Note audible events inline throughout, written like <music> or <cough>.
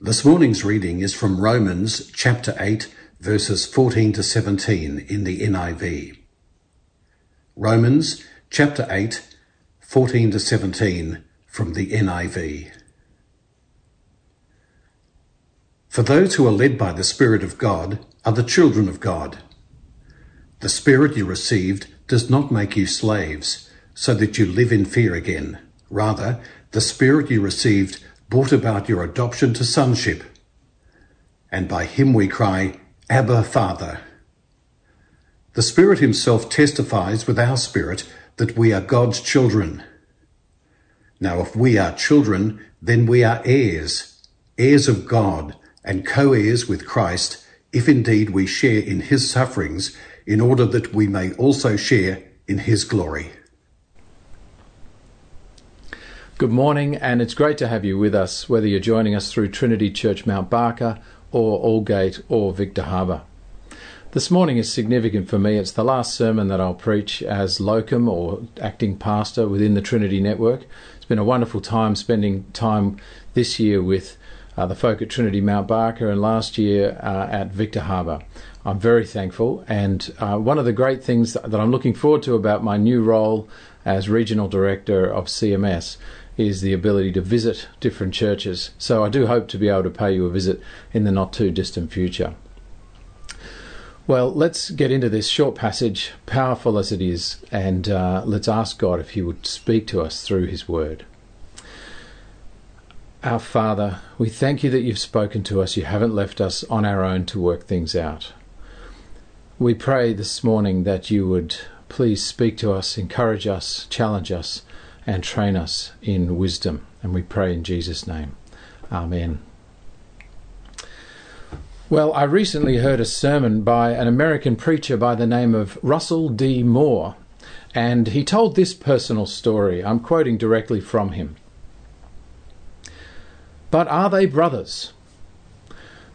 This morning's reading is from Romans chapter 8, verses 14 to 17 in the NIV. Romans chapter 8, 14 to 17 from the NIV. For those who are led by the Spirit of God are the children of God. The Spirit you received does not make you slaves, so that you live in fear again. Rather, the Spirit you received brought about your adoption to sonship. And by him we cry, Abba, Father. The Spirit Himself testifies with our spirit that we are God's children. Now, if we are children, then we are heirs, heirs of God, and co heirs with Christ, if indeed we share in His sufferings, in order that we may also share in His glory. Good morning, and it's great to have you with us, whether you're joining us through Trinity Church Mount Barker or Aldgate or Victor Harbor. This morning is significant for me. It's the last sermon that I'll preach as locum or acting pastor within the Trinity Network. It's been a wonderful time spending time this year with uh, the folk at Trinity Mount Barker and last year uh, at Victor Harbor. I'm very thankful, and uh, one of the great things that I'm looking forward to about my new role as Regional Director of CMS is the ability to visit different churches. So I do hope to be able to pay you a visit in the not too distant future. Well, let's get into this short passage, powerful as it is, and uh, let's ask God if He would speak to us through His Word. Our Father, we thank you that you've spoken to us. You haven't left us on our own to work things out. We pray this morning that you would please speak to us, encourage us, challenge us, and train us in wisdom. And we pray in Jesus' name. Amen. Well, I recently heard a sermon by an American preacher by the name of Russell D. Moore, and he told this personal story. I'm quoting directly from him. But are they brothers?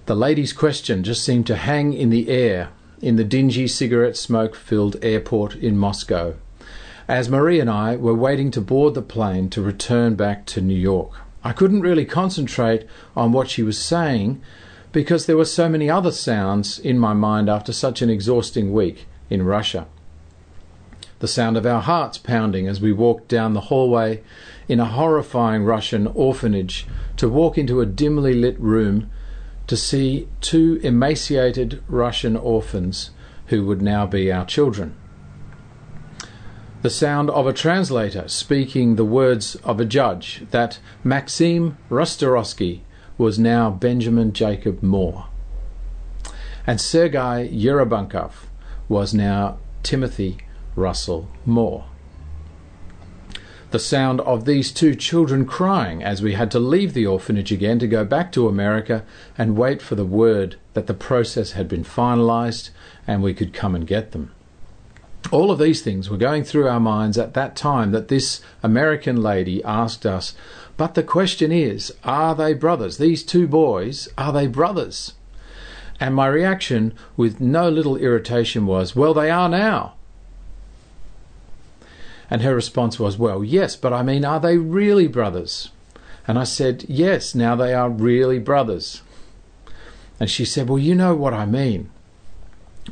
The lady's question just seemed to hang in the air in the dingy cigarette smoke filled airport in Moscow as Marie and I were waiting to board the plane to return back to New York. I couldn't really concentrate on what she was saying because there were so many other sounds in my mind after such an exhausting week in Russia. The sound of our hearts pounding as we walked down the hallway in a horrifying Russian orphanage to walk into a dimly lit room to see two emaciated Russian orphans who would now be our children the sound of a translator speaking the words of a judge that Maxim Rostorovsky was now Benjamin Jacob Moore, and Sergei Yerebankov was now Timothy Russell Moore. The sound of these two children crying as we had to leave the orphanage again to go back to America and wait for the word that the process had been finalized and we could come and get them all of these things were going through our minds at that time that this American lady asked us, but the question is, are they brothers? These two boys, are they brothers? And my reaction, with no little irritation, was, well, they are now. And her response was, well, yes, but I mean, are they really brothers? And I said, yes, now they are really brothers. And she said, well, you know what I mean.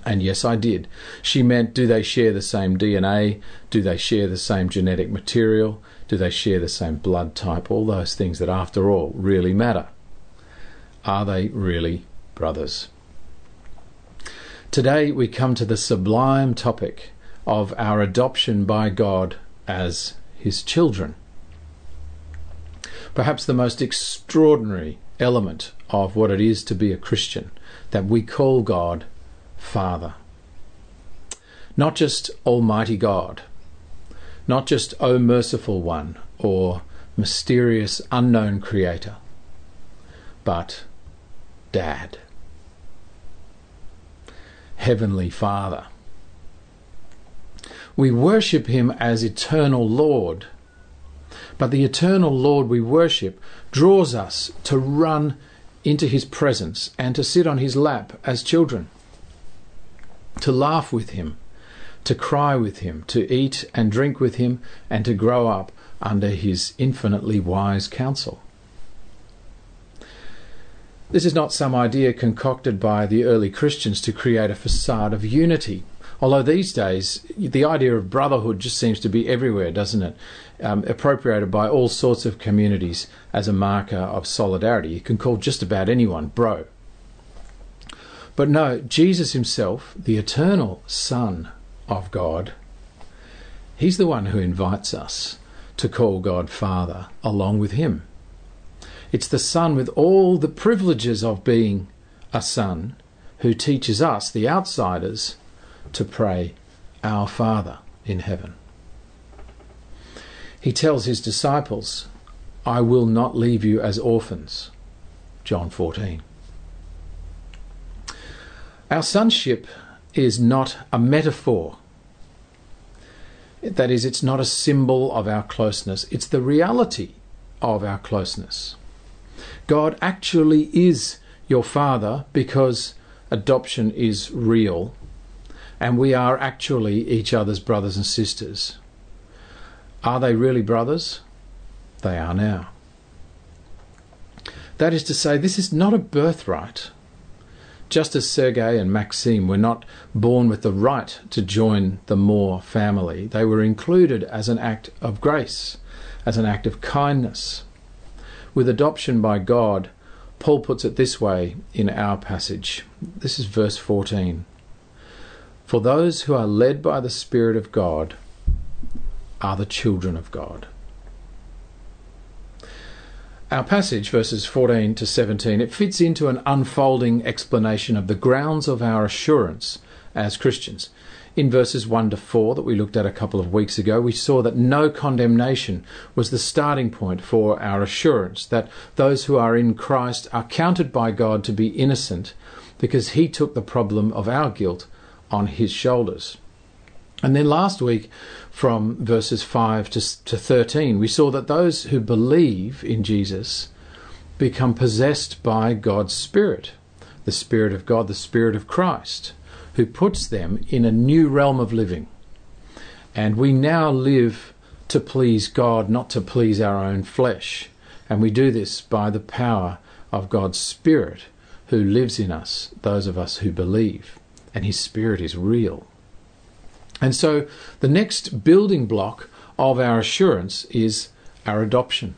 And yes, I did. She meant do they share the same DNA? Do they share the same genetic material? Do they share the same blood type? All those things that, after all, really matter. Are they really brothers? Today we come to the sublime topic of our adoption by God as His children. Perhaps the most extraordinary element of what it is to be a Christian, that we call God Father. Not just Almighty God, not just O Merciful One or Mysterious Unknown Creator, but Dad, Heavenly Father. We worship Him as Eternal Lord, but the Eternal Lord we worship draws us to run into His presence and to sit on His lap as children to laugh with him, to cry with him, to eat and drink with him, and to grow up under his infinitely wise counsel. This is not some idea concocted by the early Christians to create a facade of unity. Although these days, the idea of brotherhood just seems to be everywhere, doesn't it? Um, appropriated by all sorts of communities as a marker of solidarity. You can call just about anyone bro. But no, Jesus himself, the eternal Son of God, he's the one who invites us to call God Father along with him. It's the Son with all the privileges of being a Son who teaches us, the outsiders, to pray, Our Father in heaven. He tells his disciples, I will not leave you as orphans. John 14. Our sonship is not a metaphor. That is, it's not a symbol of our closeness, it's the reality of our closeness. God actually is your Father because adoption is real and we are actually each other's brothers and sisters. Are they really brothers? They are now. That is to say, this is not a birthright. Just as Sergei and Maxime were not born with the right to join the Moore family, they were included as an act of grace, as an act of kindness. With adoption by God, Paul puts it this way in our passage. This is verse 14. For those who are led by the Spirit of God are the children of God. Our passage, verses 14 to 17, it fits into an unfolding explanation of the grounds of our assurance as Christians. In verses 1 to 4 that we looked at a couple of weeks ago, we saw that no condemnation was the starting point for our assurance, that those who are in Christ are counted by God to be innocent because He took the problem of our guilt on his shoulders. And then last week, from verses 5 to, to 13, we saw that those who believe in Jesus become possessed by God's Spirit, the Spirit of God, the Spirit of Christ, who puts them in a new realm of living. And we now live to please God, not to please our own flesh. And we do this by the power of God's Spirit who lives in us, those of us who believe and His Spirit is real. And so the next building block of our assurance is our adoption.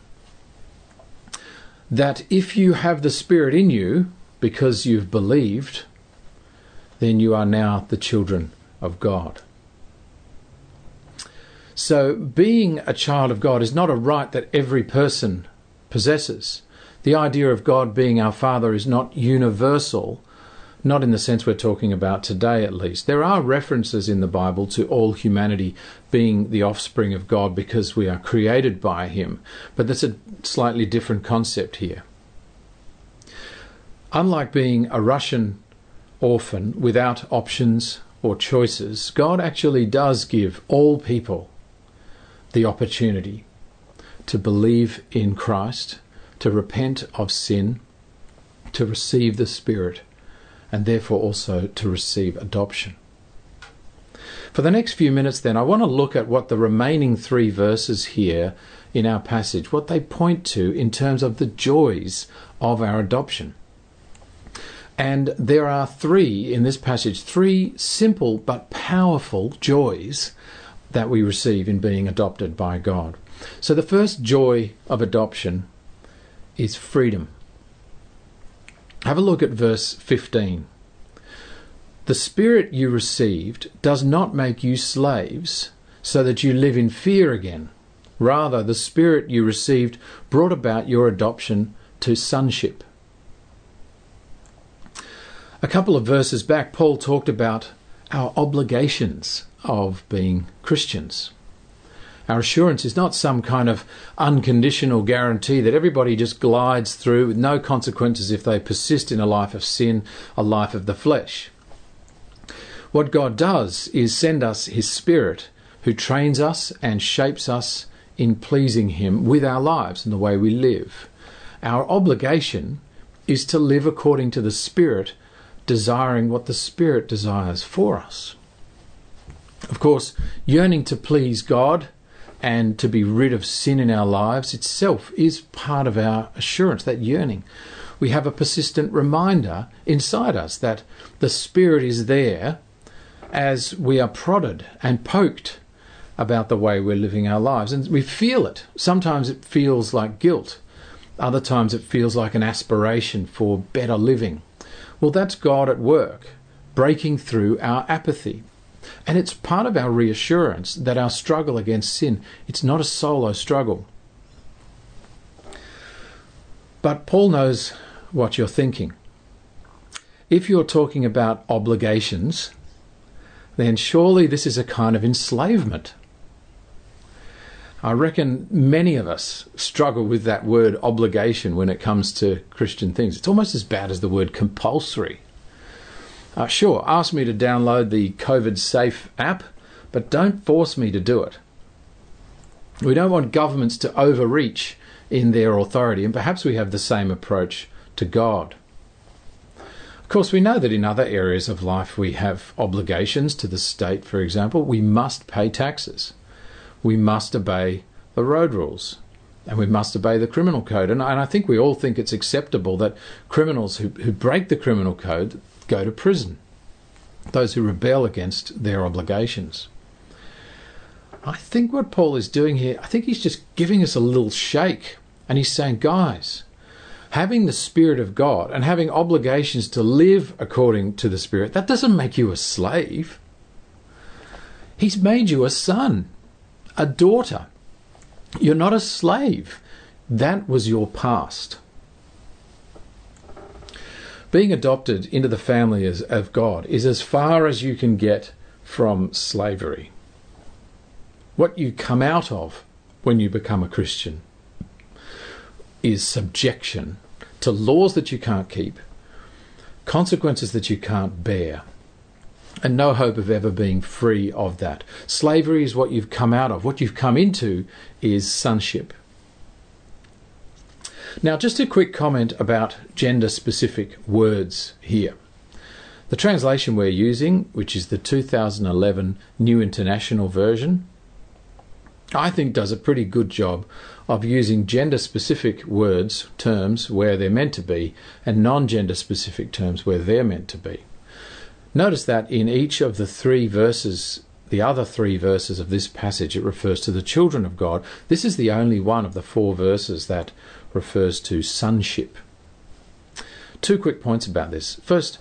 That if you have the Spirit in you because you've believed, then you are now the children of God. So, being a child of God is not a right that every person possesses. The idea of God being our Father is not universal, not in the sense we're talking about today, at least. There are references in the Bible to all humanity being the offspring of God because we are created by Him, but that's a slightly different concept here. Unlike being a Russian orphan without options or choices, God actually does give all people the opportunity to believe in Christ, to repent of sin, to receive the Spirit and therefore also to receive adoption. For the next few minutes, then, I want to look at what the remaining three verses here in our passage, what they point to in terms of the joys of our adoption. And there are three in this passage, three simple but powerful joys that we receive in being adopted by God. So the first joy of adoption is freedom. Have a look at verse 15. The Spirit you received does not make you slaves so that you live in fear again. Rather, the Spirit you received brought about your adoption to sonship. A couple of verses back, Paul talked about our obligations of being Christians. Our assurance is not some kind of unconditional guarantee that everybody just glides through with no consequences if they persist in a life of sin, a life of the flesh. What God does is send us His Spirit who trains us and shapes us in pleasing Him with our lives and the way we live. Our obligation is to live according to the Spirit, desiring what the Spirit desires for us. Of course, yearning to please God and to be rid of sin in our lives itself is part of our assurance, that yearning. we have a persistent reminder inside us that the Spirit is there as we are prodded and poked about the way we're living our lives. And we feel it. Sometimes it feels like guilt, other times it feels like an aspiration for better living. Well, that's God at work, breaking through our apathy. And it's part of our reassurance that our struggle against sin, it's not a solo struggle. But Paul knows what you're thinking. If you're talking about obligations, then surely this is a kind of enslavement. I reckon many of us struggle with that word obligation when it comes to Christian things. It's almost as bad as the word compulsory. Uh, sure, ask me to download the COVID Safe app, but don't force me to do it. We don't want governments to overreach in their authority, and perhaps we have the same approach to God. Of course, we know that in other areas of life we have obligations to the state, for example. We must pay taxes we must obey the road rules and we must obey the criminal code. And, I think we all think it's acceptable that criminals who, who break the criminal code go to prison, those who rebel against their obligations. I think what Paul is doing here, I think he's just giving us a little shake and he's saying, guys, having the Spirit of God and having obligations to live according to the Spirit, that doesn't make you a slave. He's made you a son a daughter. You're not a slave. That was your past. Being adopted into the family of God is as far as you can get from slavery. What you come out of when you become a Christian is subjection to laws that you can't keep, consequences that you can't bear, and no hope of ever being free of that. Slavery is what you've come out of. What you've come into is sonship. Now, just a quick comment about gender specific words here. The translation we're using, which is the 2011 New International Version, I think does a pretty good job of using gender specific words, terms, where they're meant to be, and non gender specific terms where they're meant to be. Notice that in each of the three verses, the other three verses of this passage, it refers to the children of God. This is the only one of the four verses that refers to sonship. Two quick points about this. First,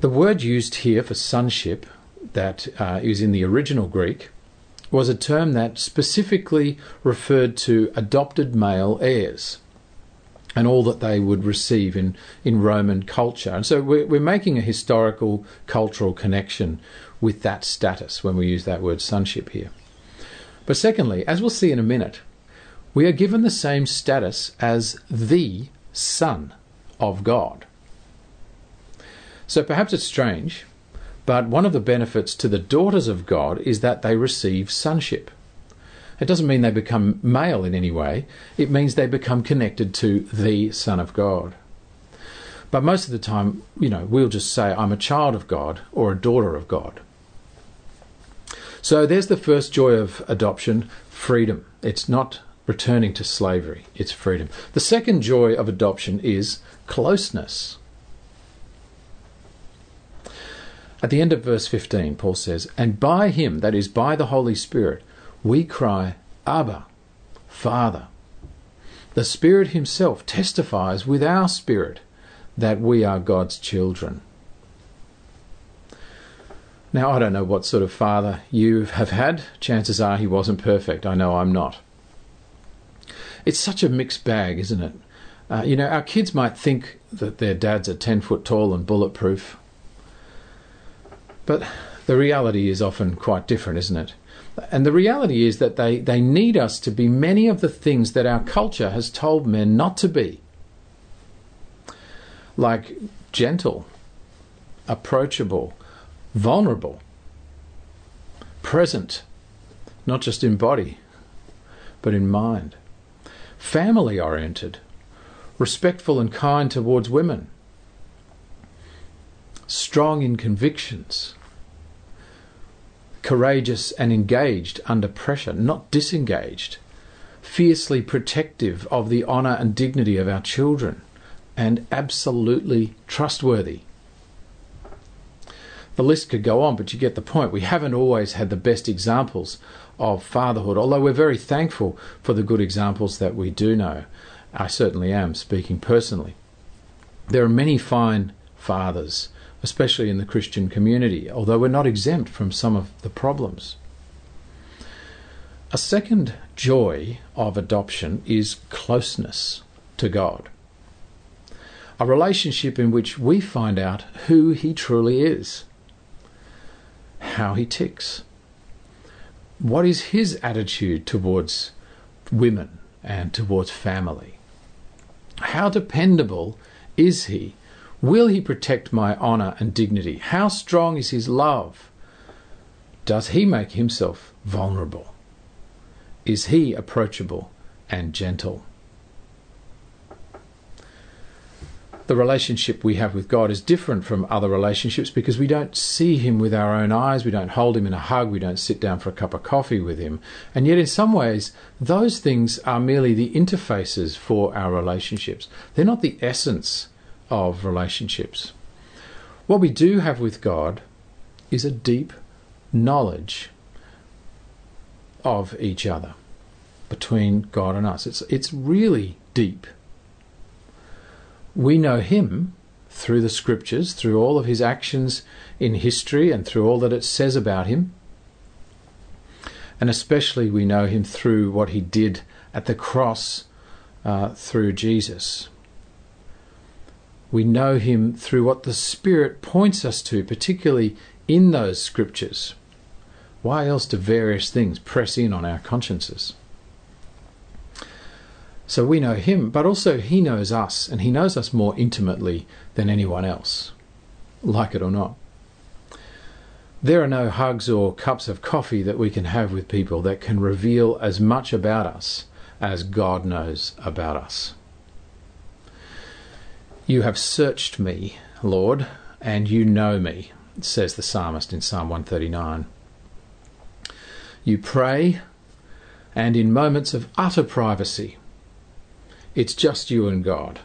the word used here for sonship, that uh, is in the original Greek, was a term that specifically referred to adopted male heirs and all that they would receive in, in Roman culture. And so we're, we're making a historical, cultural connection with that status when we use that word sonship here. But secondly, as we'll see in a minute, we are given the same status as the Son of God. So perhaps it's strange, but one of the benefits to the daughters of God is that they receive sonship. It doesn't mean they become male in any way, it means they become connected to the Son of God. But most of the time, you know, we'll just say, I'm a child of God or a daughter of God. So there's the first joy of adoption freedom. It's not returning to slavery, it's freedom. The second joy of adoption is closeness. At the end of verse 15, Paul says, And by him, that is, by the Holy Spirit, we cry, Abba, Father. The Spirit Himself testifies with our spirit that we are God's children. Now, I don't know what sort of father you have had. Chances are he wasn't perfect. I know I'm not. It's such a mixed bag, isn't it? Uh, you know, our kids might think that their dads are 10 foot tall and bulletproof. But the reality is often quite different, isn't it? And the reality is that they, they need us to be many of the things that our culture has told men not to be. Like gentle, approachable, vulnerable, present, not just in body, but in mind, family oriented, respectful and kind towards women, strong in convictions courageous and engaged under pressure, not disengaged, fiercely protective of the honour and dignity of our children and absolutely trustworthy. The list could go on, but you get the point. We haven't always had the best examples of fatherhood, although we're very thankful for the good examples that we do know. I certainly am, speaking personally. There are many fine fathers, especially in the Christian community, although we're not exempt from some of the problems. A second joy of adoption is closeness to God. A relationship in which we find out who He truly is, how He ticks, what is His attitude towards women and towards family. How dependable is He? Will He protect my honour and dignity? How strong is His love? Does He make Himself vulnerable? Is He approachable and gentle? The relationship we have with God is different from other relationships because we don't see Him with our own eyes, we don't hold Him in a hug, we don't sit down for a cup of coffee with Him. And yet, in some ways, those things are merely the interfaces for our relationships. They're not the essence of relationships. What we do have with God is a deep knowledge of each other between God and us. It's, it's really deep we know him through the scriptures, through all of his actions in history, and through all that it says about him. And especially we know him through what he did at the cross uh, through Jesus. We know him through what the Spirit points us to, particularly in those scriptures. Why else do various things press in on our consciences? So we know him, but also he knows us, and he knows us more intimately than anyone else, like it or not. There are no hugs or cups of coffee that we can have with people that can reveal as much about us as God knows about us. You have searched me, Lord, and you know me, says the psalmist in Psalm 139. You pray, and in moments of utter privacy, it's just you and God.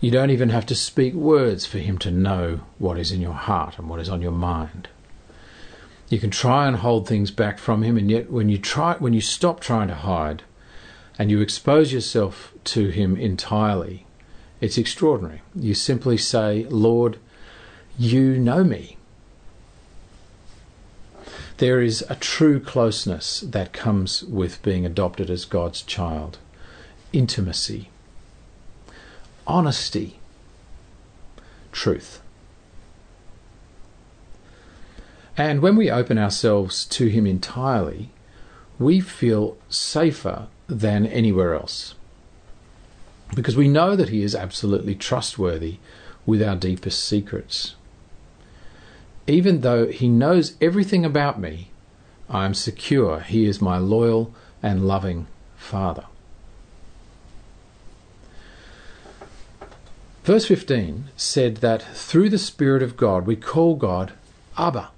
You don't even have to speak words for Him to know what is in your heart and what is on your mind. You can try and hold things back from Him, and yet when you try, when you stop trying to hide, and you expose yourself to Him entirely, it's extraordinary. You simply say, Lord, you know me. There is a true closeness that comes with being adopted as God's child intimacy, honesty, truth. And when we open ourselves to Him entirely, we feel safer than anywhere else. Because we know that He is absolutely trustworthy with our deepest secrets. Even though He knows everything about me, I am secure He is my loyal and loving Father. Verse 15 said that through the Spirit of God we call God Abba.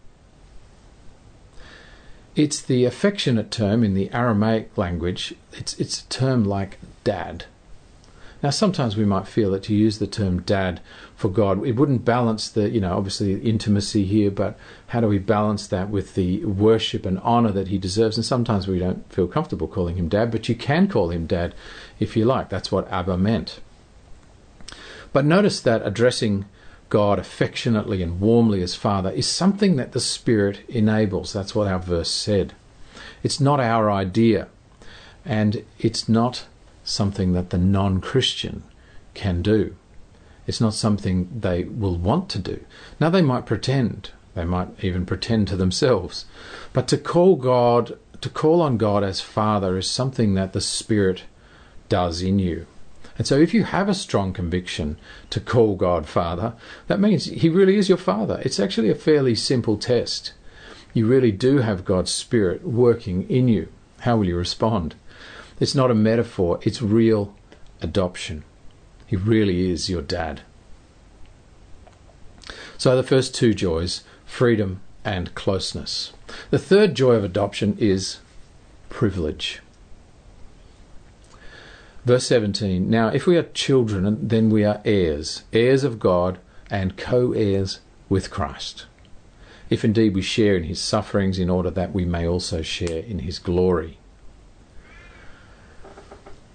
It's the affectionate term in the Aramaic language. It's, it's a term like dad. Now, sometimes we might feel that to use the term dad for God, it wouldn't balance the, you know, obviously intimacy here, but how do we balance that with the worship and honor that he deserves? And sometimes we don't feel comfortable calling him dad, but you can call him dad if you like. That's what Abba meant. But notice that addressing God affectionately and warmly as Father is something that the Spirit enables. That's what our verse said. It's not our idea, and it's not something that the non Christian can do. It's not something they will want to do. Now, they might pretend, they might even pretend to themselves, but to call God, to call on God as Father is something that the Spirit does in you. And so, if you have a strong conviction to call God Father, that means He really is your Father. It's actually a fairly simple test. You really do have God's Spirit working in you. How will you respond? It's not a metaphor, it's real adoption. He really is your dad. So, the first two joys freedom and closeness. The third joy of adoption is privilege. Verse 17 Now, if we are children, then we are heirs, heirs of God, and co heirs with Christ. If indeed we share in his sufferings, in order that we may also share in his glory.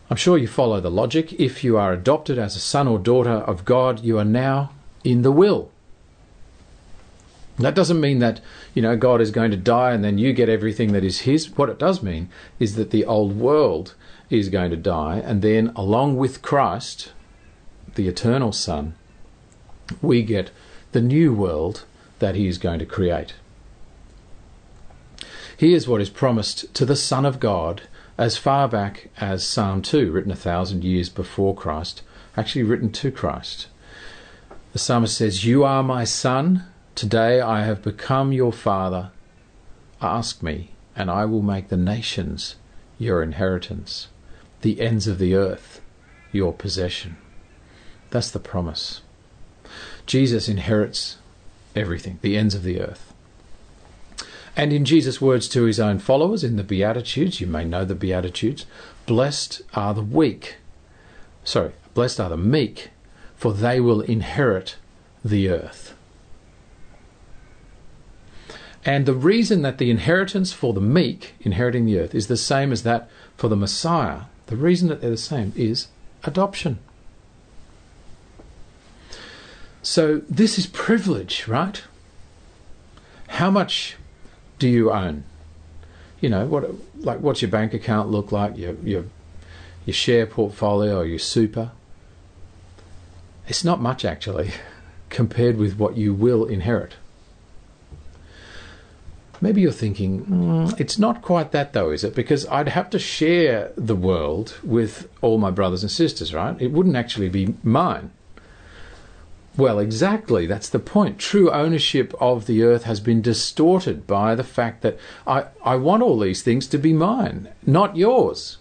I'm sure you follow the logic. If you are adopted as a son or daughter of God, you are now in the will. That doesn't mean that, you know, God is going to die and then you get everything that is his. What it does mean is that the old world is going to die and then along with Christ, the eternal son, we get the new world that he is going to create. Here's what is promised to the Son of God as far back as Psalm 2, written a thousand years before Christ, actually written to Christ. The psalmist says, You are my son, today I have become your father. Ask me, and I will make the nations your inheritance, the ends of the earth your possession. That's the promise. Jesus inherits everything, the ends of the earth. And in Jesus' words to his own followers in the Beatitudes, you may know the Beatitudes, blessed are the weak. Sorry, blessed are the meek, for they will inherit the earth. And the reason that the inheritance for the meek, inheriting the earth, is the same as that for the Messiah, the reason that they're the same is adoption. So this is privilege, right? How much do you own? You know, what like what's your bank account look like? Your your your share portfolio or your super? It's not much actually <laughs> compared with what you will inherit. Maybe you're thinking, mm, it's not quite that though, is it? Because I'd have to share the world with all my brothers and sisters, right? It wouldn't actually be mine. Well, exactly. That's the point. True ownership of the earth has been distorted by the fact that I, I want all these things to be mine, not yours.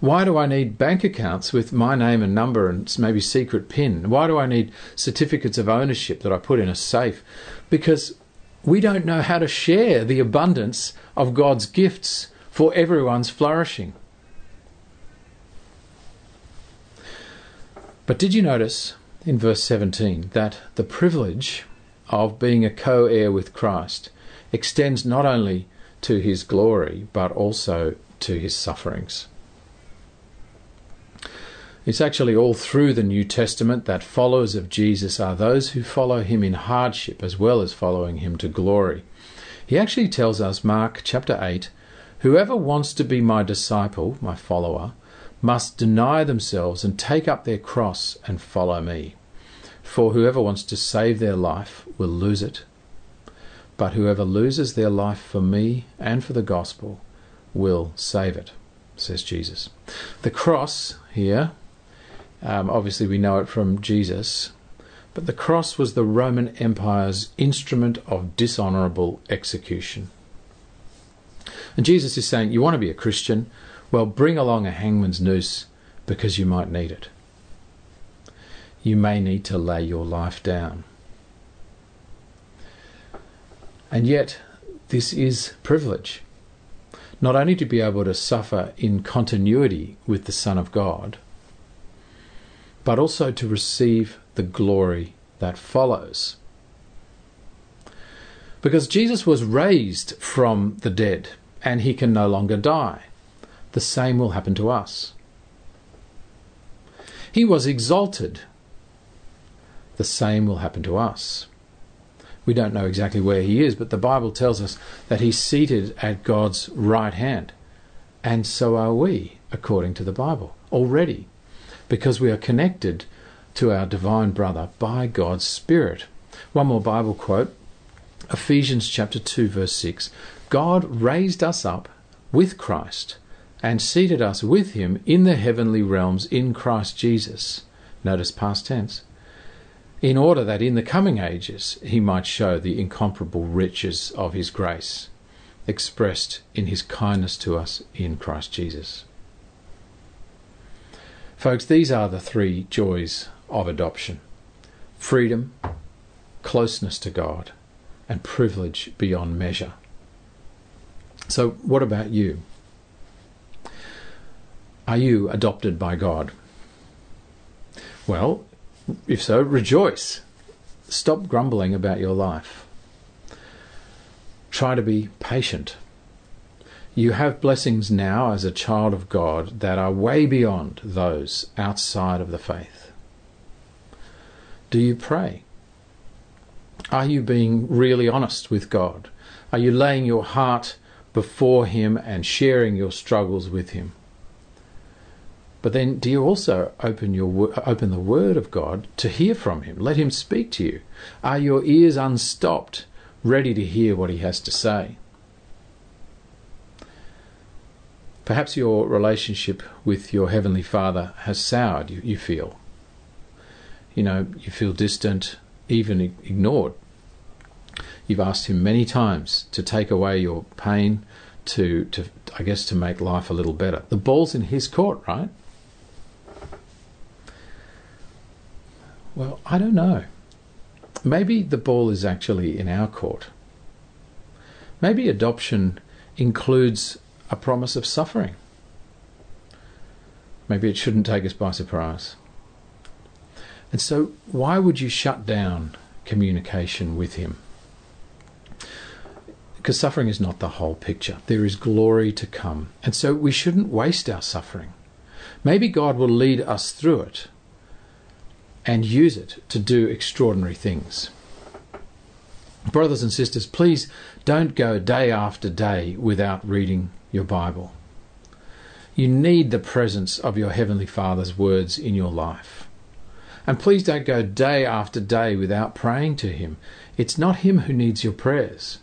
Why do I need bank accounts with my name and number and maybe secret PIN? Why do I need certificates of ownership that I put in a safe? Because we don't know how to share the abundance of God's gifts for everyone's flourishing. But did you notice in verse 17 that the privilege of being a co heir with Christ extends not only to his glory but also to his sufferings. It's actually all through the New Testament that followers of Jesus are those who follow him in hardship as well as following him to glory. He actually tells us, Mark chapter 8, Whoever wants to be my disciple, my follower, must deny themselves and take up their cross and follow me. For whoever wants to save their life will lose it, but whoever loses their life for me and for the gospel will save it, says Jesus. The cross here, um, obviously we know it from Jesus, but the cross was the Roman Empire's instrument of dishonourable execution. And Jesus is saying, You want to be a Christian? Well, bring along a hangman's noose because you might need it. You may need to lay your life down. And yet, this is privilege. Not only to be able to suffer in continuity with the Son of God, but also to receive the glory that follows. Because Jesus was raised from the dead and he can no longer die the same will happen to us. He was exalted. The same will happen to us. We don't know exactly where he is, but the Bible tells us that he's seated at God's right hand. And so are we, according to the Bible, already, because we are connected to our divine brother by God's Spirit. One more Bible quote Ephesians chapter 2, verse 6 God raised us up with Christ and seated us with him in the heavenly realms in Christ Jesus. Notice past tense. In order that in the coming ages he might show the incomparable riches of his grace, expressed in his kindness to us in Christ Jesus. Folks, these are the three joys of adoption freedom, closeness to God, and privilege beyond measure. So, what about you? Are you adopted by God? Well, if so, rejoice. Stop grumbling about your life. Try to be patient. You have blessings now as a child of God that are way beyond those outside of the faith. Do you pray? Are you being really honest with God? Are you laying your heart before Him and sharing your struggles with Him? But then, do you also open your open the Word of God to hear from Him? Let Him speak to you. Are your ears unstopped, ready to hear what He has to say? Perhaps your relationship with your Heavenly Father has soured, you, you feel. You know, you feel distant, even ignored. You've asked Him many times to take away your pain, to, to I guess, to make life a little better. The ball's in His court, right? Well, I don't know. Maybe the ball is actually in our court. Maybe adoption includes a promise of suffering. Maybe it shouldn't take us by surprise. And so, why would you shut down communication with Him? Because suffering is not the whole picture. There is glory to come. And so, we shouldn't waste our suffering. Maybe God will lead us through it and use it to do extraordinary things. Brothers and sisters, please don't go day after day without reading your Bible. You need the presence of your Heavenly Father's words in your life. And please don't go day after day without praying to Him. It's not Him who needs your prayers.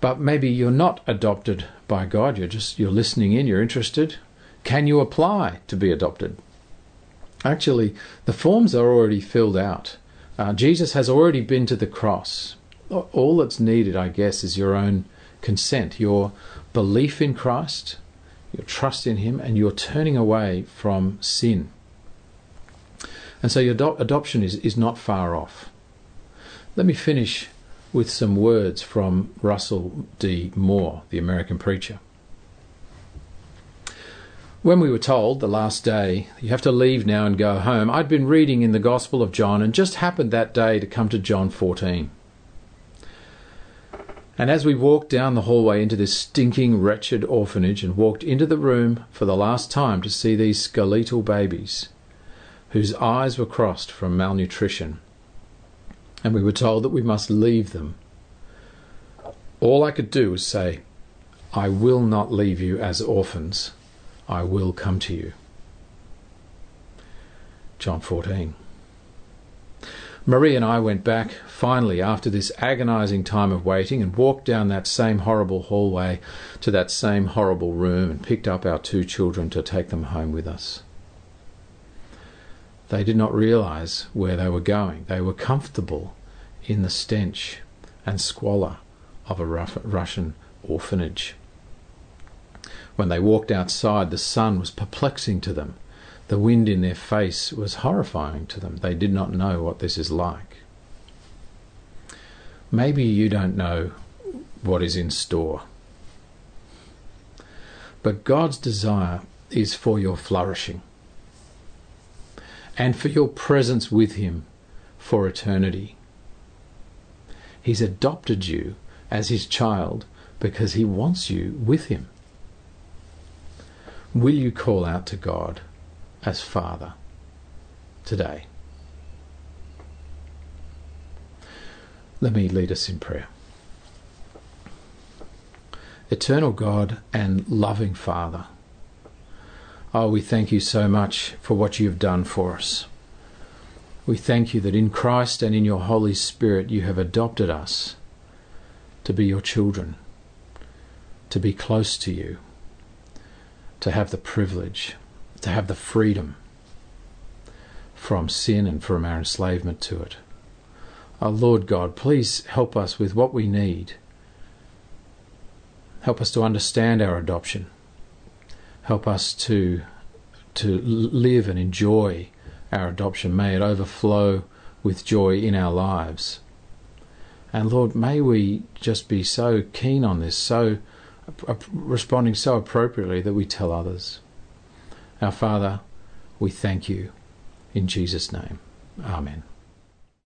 But maybe you're not adopted by God, you're just you're listening in, you're interested. Can you apply to be adopted? Actually, the forms are already filled out. Uh, Jesus has already been to the cross. All that's needed, I guess, is your own consent, your belief in Christ, your trust in Him, and your turning away from sin. And so your ado- adoption is, is not far off. Let me finish with some words from Russell D. Moore, the American preacher. When we were told the last day, you have to leave now and go home, I'd been reading in the Gospel of John and just happened that day to come to John 14. And as we walked down the hallway into this stinking, wretched orphanage and walked into the room for the last time to see these skeletal babies whose eyes were crossed from malnutrition, and we were told that we must leave them, all I could do was say, I will not leave you as orphans, I will come to you. John 14. Marie and I went back finally after this agonizing time of waiting and walked down that same horrible hallway to that same horrible room and picked up our two children to take them home with us. They did not realize where they were going. They were comfortable in the stench and squalor of a Russian orphanage. When they walked outside, the sun was perplexing to them the wind in their face was horrifying to them. They did not know what this is like. Maybe you don't know what is in store. But God's desire is for your flourishing and for your presence with Him for eternity. He's adopted you as His child because He wants you with Him. Will you call out to God? As Father today. Let me lead us in prayer. Eternal God and loving Father, oh, we thank you so much for what you have done for us. We thank you that in Christ and in your Holy Spirit you have adopted us to be your children, to be close to you, to have the privilege to have the freedom from sin and from our enslavement to it. Oh Lord God, please help us with what we need. Help us to understand our adoption. Help us to, to live and enjoy our adoption. May it overflow with joy in our lives. And Lord, may we just be so keen on this, so uh, responding so appropriately that we tell others. Our Father, we thank you. In Jesus' name, Amen.